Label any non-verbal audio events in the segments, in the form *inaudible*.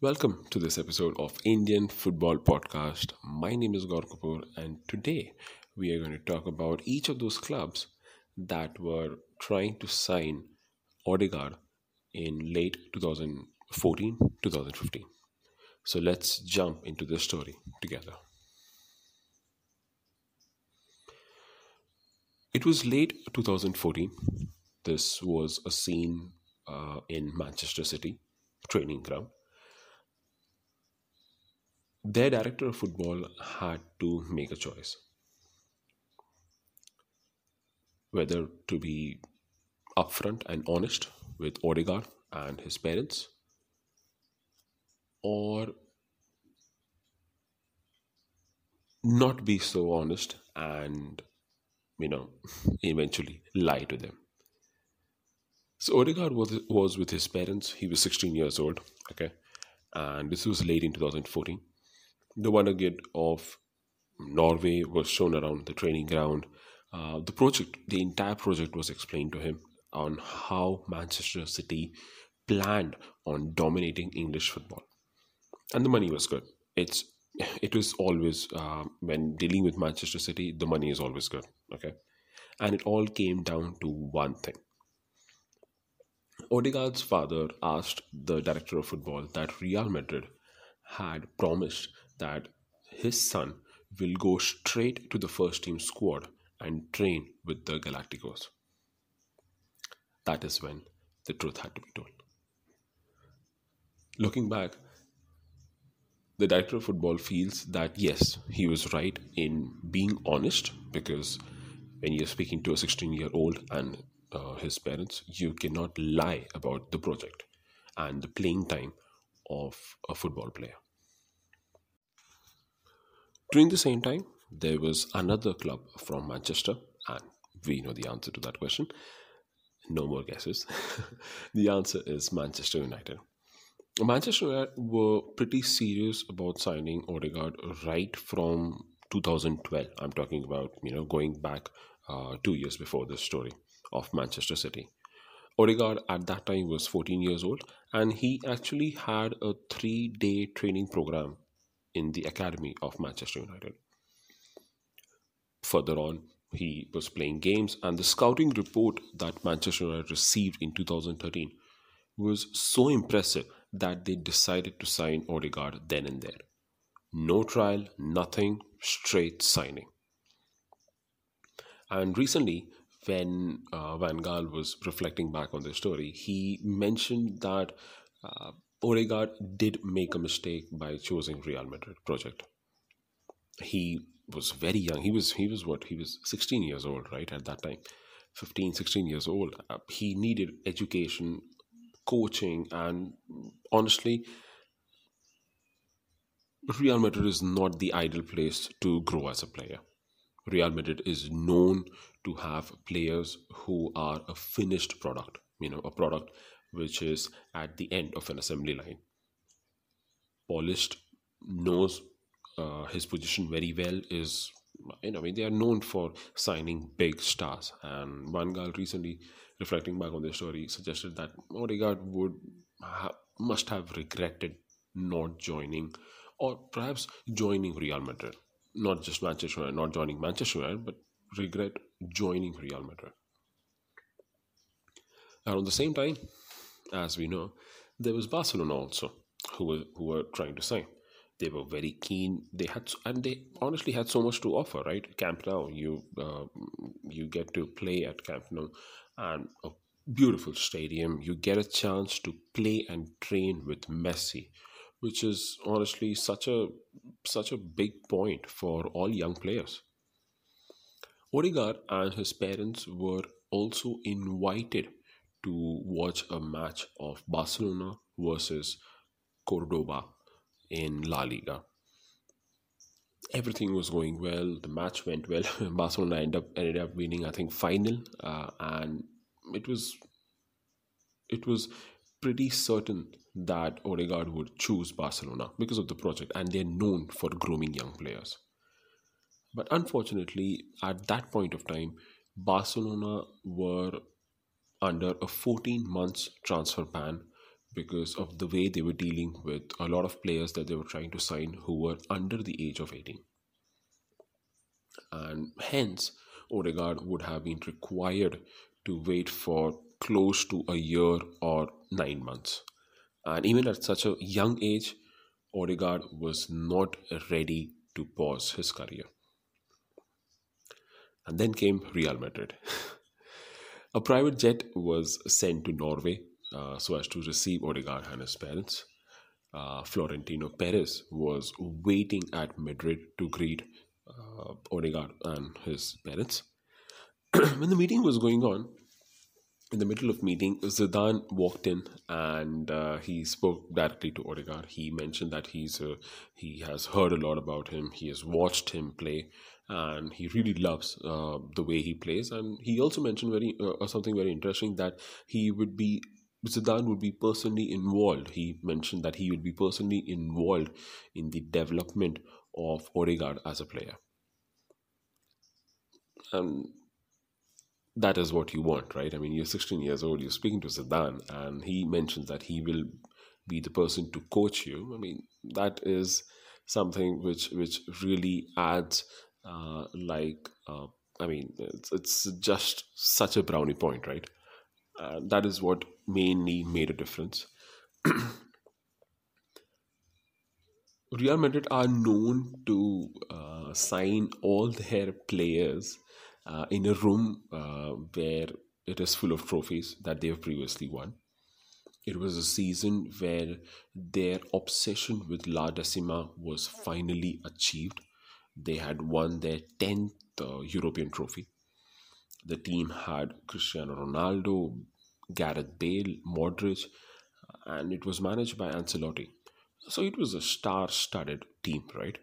Welcome to this episode of Indian Football Podcast. My name is Gaur Kapoor, and today we are going to talk about each of those clubs that were trying to sign Odegaard in late 2014 2015. So let's jump into this story together. It was late 2014. This was a scene uh, in Manchester City training ground. Their director of football had to make a choice. Whether to be upfront and honest with Odegaard and his parents or not be so honest and you know *laughs* eventually lie to them. So Odegaard was was with his parents. He was 16 years old okay? And this was late in 2014 the wonder kid of Norway was shown around the training ground uh, the project the entire project was explained to him on how Manchester City planned on dominating English football and the money was good it's *laughs* it was always uh, when dealing with Manchester City, the money is always good. Okay, and it all came down to one thing. Odegaard's father asked the director of football that Real Madrid had promised that his son will go straight to the first team squad and train with the Galacticos. That is when the truth had to be told. Looking back, the director of football feels that yes, he was right in being honest because when you're speaking to a 16 year old and uh, his parents, you cannot lie about the project and the playing time of a football player. During the same time, there was another club from Manchester, and we know the answer to that question. No more guesses. *laughs* the answer is Manchester United. Manchester United were pretty serious about signing Odegaard right from 2012. I'm talking about, you know, going back uh, two years before this story of Manchester City. Odegaard at that time was 14 years old and he actually had a three day training program in the academy of Manchester United. Further on, he was playing games, and the scouting report that Manchester United received in 2013 was so impressive that they decided to sign Odegaard then and there. No trial, nothing, straight signing. And recently, when uh, Van Gaal was reflecting back on the story, he mentioned that uh, Odegaard did make a mistake by choosing Real Madrid project. He was very young. He was he was what he was 16 years old, right at that time, 15, 16 years old. Uh, he needed education coaching, and honestly, Real Madrid is not the ideal place to grow as a player. Real Madrid is known to have players who are a finished product, you know, a product which is at the end of an assembly line. Polished knows uh, his position very well, is you know, I mean, they are known for signing big stars. And Van Gaal recently, reflecting back on their story, suggested that Odegaard would ha- must have regretted not joining, or perhaps joining Real Madrid, not just Manchester United, not joining Manchester United, but regret joining Real Madrid. Around the same time, as we know, there was Barcelona also, who were who were trying to sign. They were very keen. They had and they honestly had so much to offer right? Camp nou you uh, you get to play at camp nou and a beautiful stadium. You get a chance to play and train with messi which is honestly such a such a big point for all young players. Odegaard and his parents were also invited to watch a match of Barcelona versus Cordoba in La Liga. Everything was going well. The match went well. *laughs* Barcelona ended up ended up winning, I think, final, uh, and it was it was pretty certain that Odegaard would choose Barcelona because of the project, and they're known for grooming young players. But unfortunately, at that point of time, Barcelona were under a 14 months transfer ban because of the way they were dealing with a lot of players that they were trying to sign who were under the age of 18. And hence, Odegaard would have been required to wait for close to a year or nine months. And even at such a young age, Odegaard was not ready to pause his career. And then came Real Madrid. *laughs* a private jet was sent to Norway uh, so as to receive Odegaard and his parents. Uh, Florentino Perez was waiting at Madrid to greet uh, Odegaard and his parents. *clears throat* when the meeting was going on, in the middle of meeting, Zidane walked in and uh, he spoke directly to Odegaard. He mentioned that he's uh, he has heard a lot about him. He has watched him play, and he really loves uh, the way he plays. And he also mentioned very uh, something very interesting that he would be Zidane would be personally involved. He mentioned that he would be personally involved in the development of Odegaard as a player. And that is what you want, right? I mean, you're 16 years old, you're speaking to Zidane, and he mentions that he will be the person to coach you. I mean, that is something which which really adds uh, like uh, I mean, it's, it's just such a brownie point, right? Uh, that is what mainly made a difference. *clears throat* Real Madrid are known to uh, sign all their players uh, in a room uh, where it is full of trophies that they have previously won. It was a season where their obsession with La Decima was finally achieved. They had won their 10th uh, European trophy. The team had Cristiano Ronaldo, Gareth Bale, Modric, and it was managed by Ancelotti. So it was a star studded team, right?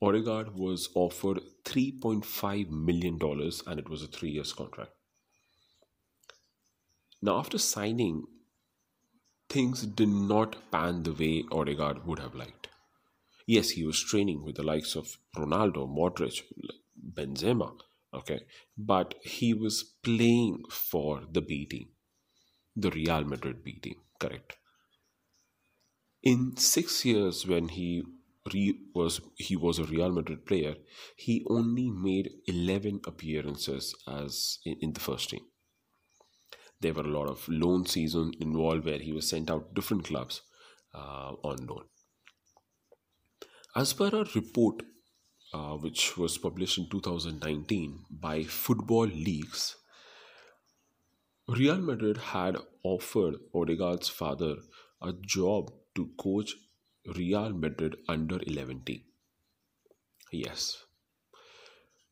Odegaard was offered $3.5 million and it was a three years contract. Now, after signing, things did not pan the way Odegaard would have liked. Yes, he was training with the likes of Ronaldo, Modric, Benzema, okay, but he was playing for the B team, the Real Madrid B team, correct? In six years, when he re- was he was a Real Madrid player, he only made 11 appearances as in, in the first team. There were a lot of loan seasons involved where he was sent out to different clubs uh, on loan. As per a report uh, which was published in 2019 by Football Leaks, Real Madrid had offered Odegaard's father a job to coach Real Madrid under 11 team. Yes.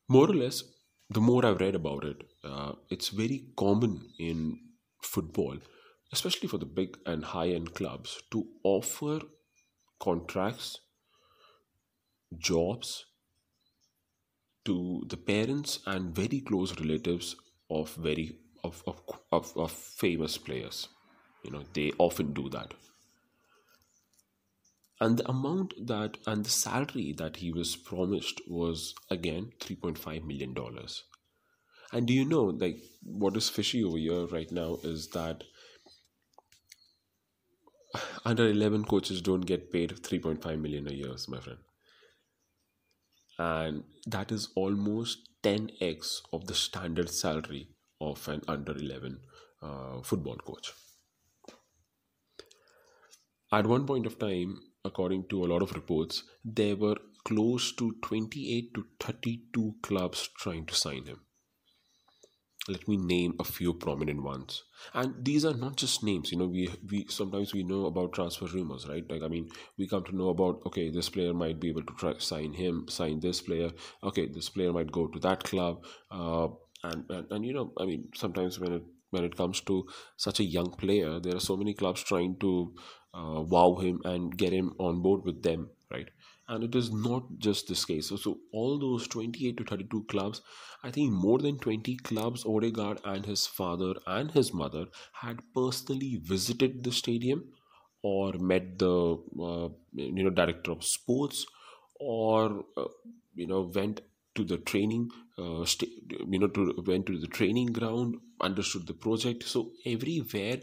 More or less, the more I've read about it, uh, it's very common in football, especially for the big and high end clubs, to offer contracts, jobs to the parents and very close relatives of very of, of, of, of famous players. You know, they often do that and the amount that and the salary that he was promised was again 3.5 million dollars. And do you know like what is fishy over here right now is that under 11 coaches don't get paid 3.5 million a year my friend. And that is almost 10x of the standard salary of an under 11 uh, football coach. At one point of time according to a lot of reports, there were close to 28 to 32 clubs trying to sign him. Let me name a few prominent ones. And these are not just names, you know, we we sometimes we know about transfer rumors, right? Like I mean, we come to know about okay, this player might be able to try sign him, sign this player, okay, this player might go to that club. Uh and, and, and you know, I mean, sometimes when it when it comes to such a young player, there are so many clubs trying to uh, wow him and get him on board with them, right? And it is not just this case. So, so all those 28 to 32 clubs, I think more than 20 clubs, Odegaard and his father and his mother had personally visited the stadium or met the uh, you know director of sports or uh, you know went to the training uh, st- you know to went to the training ground understood the project so everywhere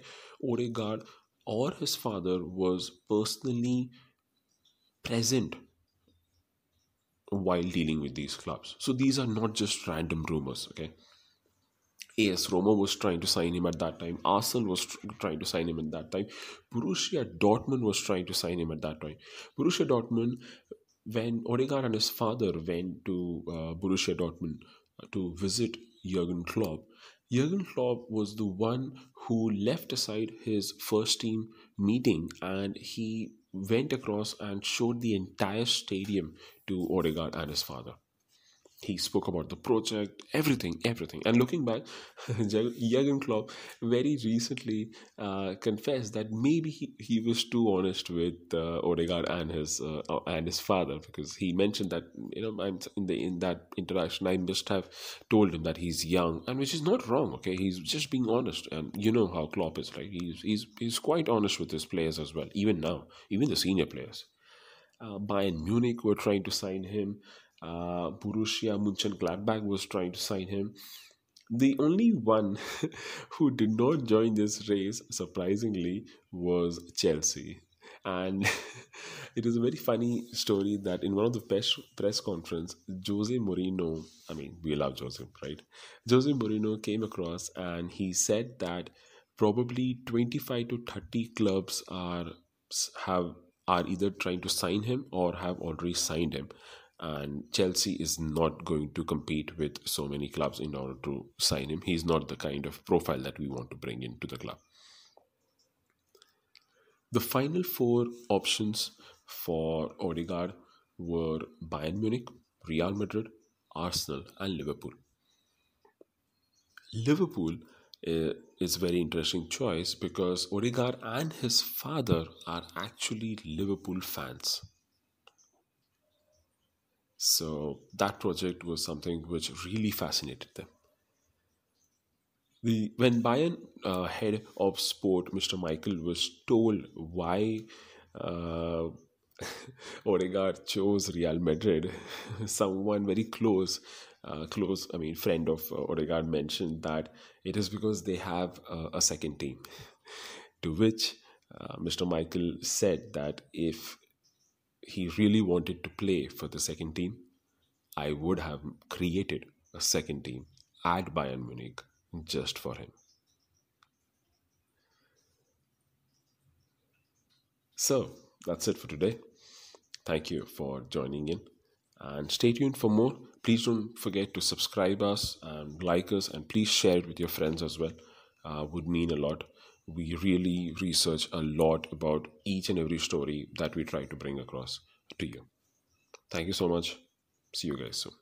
odegaard or his father was personally present while dealing with these clubs. So these are not just random rumors, okay? AS Roma was trying to sign him at that time. Arsenal was tr- trying to sign him at that time. Borussia Dortmund was trying to sign him at that time. Borussia Dortmund, when Odegaard and his father went to uh, Borussia Dortmund uh, to visit Jurgen Klopp, Jurgen Klopp was the one who left aside his first team meeting and he went across and showed the entire stadium to Odegaard and his father he spoke about the project, everything, everything. And looking back, *laughs* Jurgen Klopp very recently uh, confessed that maybe he, he was too honest with uh, Odegaard and his uh, and his father because he mentioned that you know I'm in the in that interaction I must have told him that he's young and which is not wrong. Okay, he's just being honest, and you know how Klopp is right. He's he's he's quite honest with his players as well. Even now, even the senior players. Uh, Bayern Munich were trying to sign him uh, Borussia Mönchengladbach was trying to sign him. The only one *laughs* who did not join this race, surprisingly, was Chelsea. And *laughs* it is a very funny story that in one of the press, press conference, Jose Mourinho, I mean, we love Jose, right? Jose Mourinho came across and he said that probably 25 to 30 clubs are have are either trying to sign him or have already signed him and Chelsea is not going to compete with so many clubs in order to sign him. He's not the kind of profile that we want to bring into the club. The final four options for Odegaard were Bayern Munich, Real Madrid, Arsenal, and Liverpool. Liverpool uh, is a very interesting choice because Odegaard and his father are actually Liverpool fans. So that project was something which really fascinated them. The, when Bayern uh, head of sport, Mr. Michael, was told why uh, *laughs* Odegaard chose Real Madrid, *laughs* someone very close, uh, close, I mean, friend of uh, Odegaard mentioned that it is because they have uh, a second team. *laughs* to which uh, Mr. Michael said that if he really wanted to play for the second team, I would have created a second team at Bayern Munich just for him. So that's it for today. Thank you for joining in and stay tuned for more. Please don't forget to subscribe us and like us and please share it with your friends as well. Uh, would mean a lot we really research a lot about each and every story that we try to bring across to you. Thank you so much. See you guys soon.